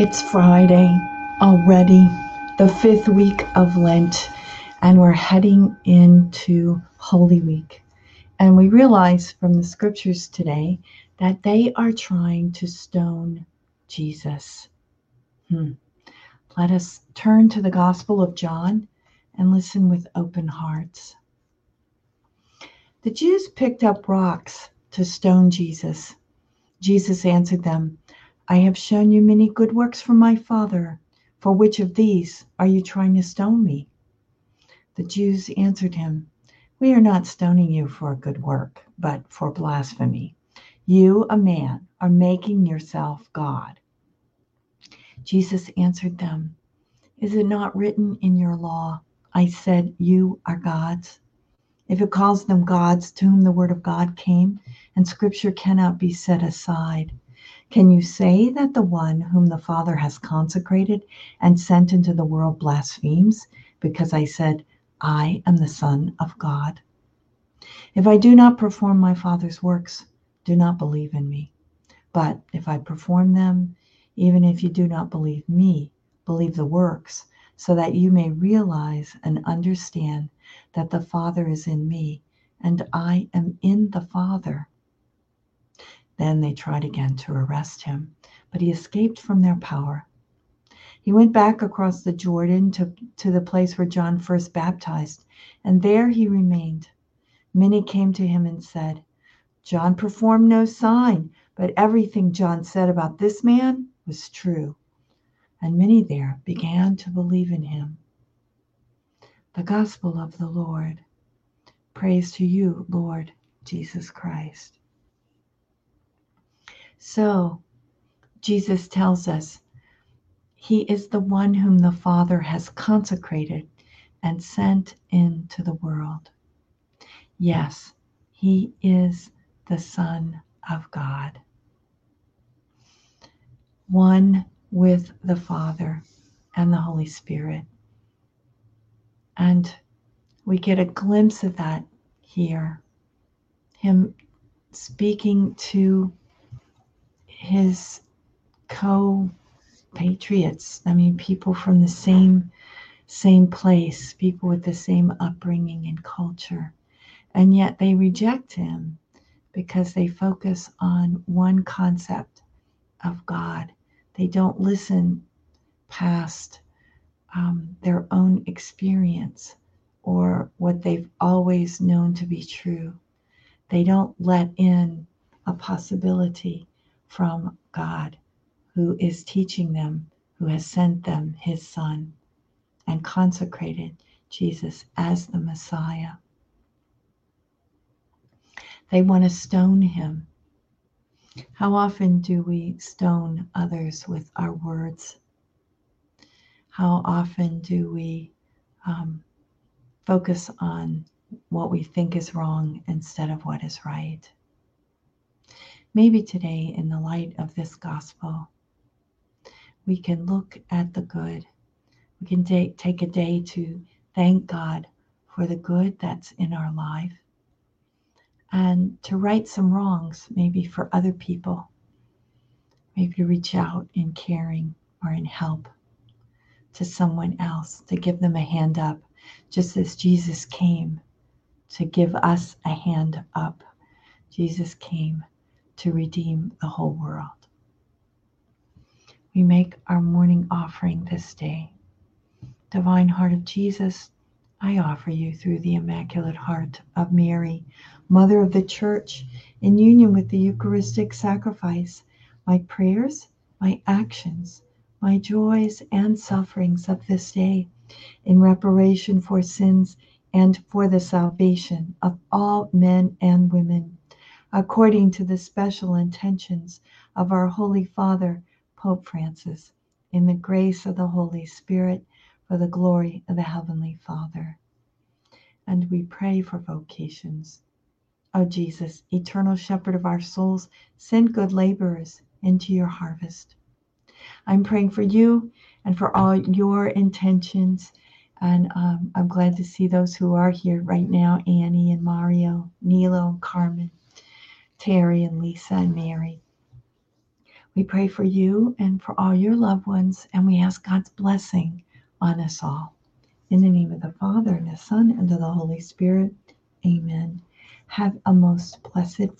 It's Friday already, the fifth week of Lent, and we're heading into Holy Week. And we realize from the scriptures today that they are trying to stone Jesus. Hmm. Let us turn to the Gospel of John and listen with open hearts. The Jews picked up rocks to stone Jesus. Jesus answered them, I have shown you many good works from my Father. For which of these are you trying to stone me? The Jews answered him, We are not stoning you for a good work, but for blasphemy. You, a man, are making yourself God. Jesus answered them, Is it not written in your law, I said, You are gods? If it calls them gods to whom the word of God came, and scripture cannot be set aside, can you say that the one whom the Father has consecrated and sent into the world blasphemes because I said, I am the Son of God? If I do not perform my Father's works, do not believe in me. But if I perform them, even if you do not believe me, believe the works, so that you may realize and understand that the Father is in me and I am in the Father. Then they tried again to arrest him, but he escaped from their power. He went back across the Jordan to, to the place where John first baptized, and there he remained. Many came to him and said, John performed no sign, but everything John said about this man was true. And many there began to believe in him. The Gospel of the Lord. Praise to you, Lord Jesus Christ. So, Jesus tells us he is the one whom the Father has consecrated and sent into the world. Yes, he is the Son of God, one with the Father and the Holy Spirit. And we get a glimpse of that here. Him speaking to his co-patriots. I mean, people from the same same place, people with the same upbringing and culture, and yet they reject him because they focus on one concept of God. They don't listen past um, their own experience or what they've always known to be true. They don't let in a possibility from God who is teaching them, who has sent them his Son and consecrated Jesus as the Messiah. They want to stone him. How often do we stone others with our words? How often do we um, focus on what we think is wrong instead of what is right? Maybe today, in the light of this gospel, we can look at the good. We can take, take a day to thank God for the good that's in our life and to right some wrongs, maybe for other people. Maybe to reach out in caring or in help to someone else, to give them a hand up, just as Jesus came to give us a hand up. Jesus came to redeem the whole world. We make our morning offering this day. Divine Heart of Jesus, I offer you through the Immaculate Heart of Mary, Mother of the Church, in union with the Eucharistic sacrifice, my prayers, my actions, my joys and sufferings of this day, in reparation for sins and for the salvation of all men and women according to the special intentions of our Holy Father, Pope Francis, in the grace of the Holy Spirit, for the glory of the Heavenly Father. And we pray for vocations. O Jesus, eternal shepherd of our souls, send good laborers into your harvest. I'm praying for you and for all your intentions. And um, I'm glad to see those who are here right now Annie and Mario, Nilo Carmen. Terry and Lisa and Mary. We pray for you and for all your loved ones, and we ask God's blessing on us all. In the name of the Father, and the Son, and of the Holy Spirit, amen. Have a most blessed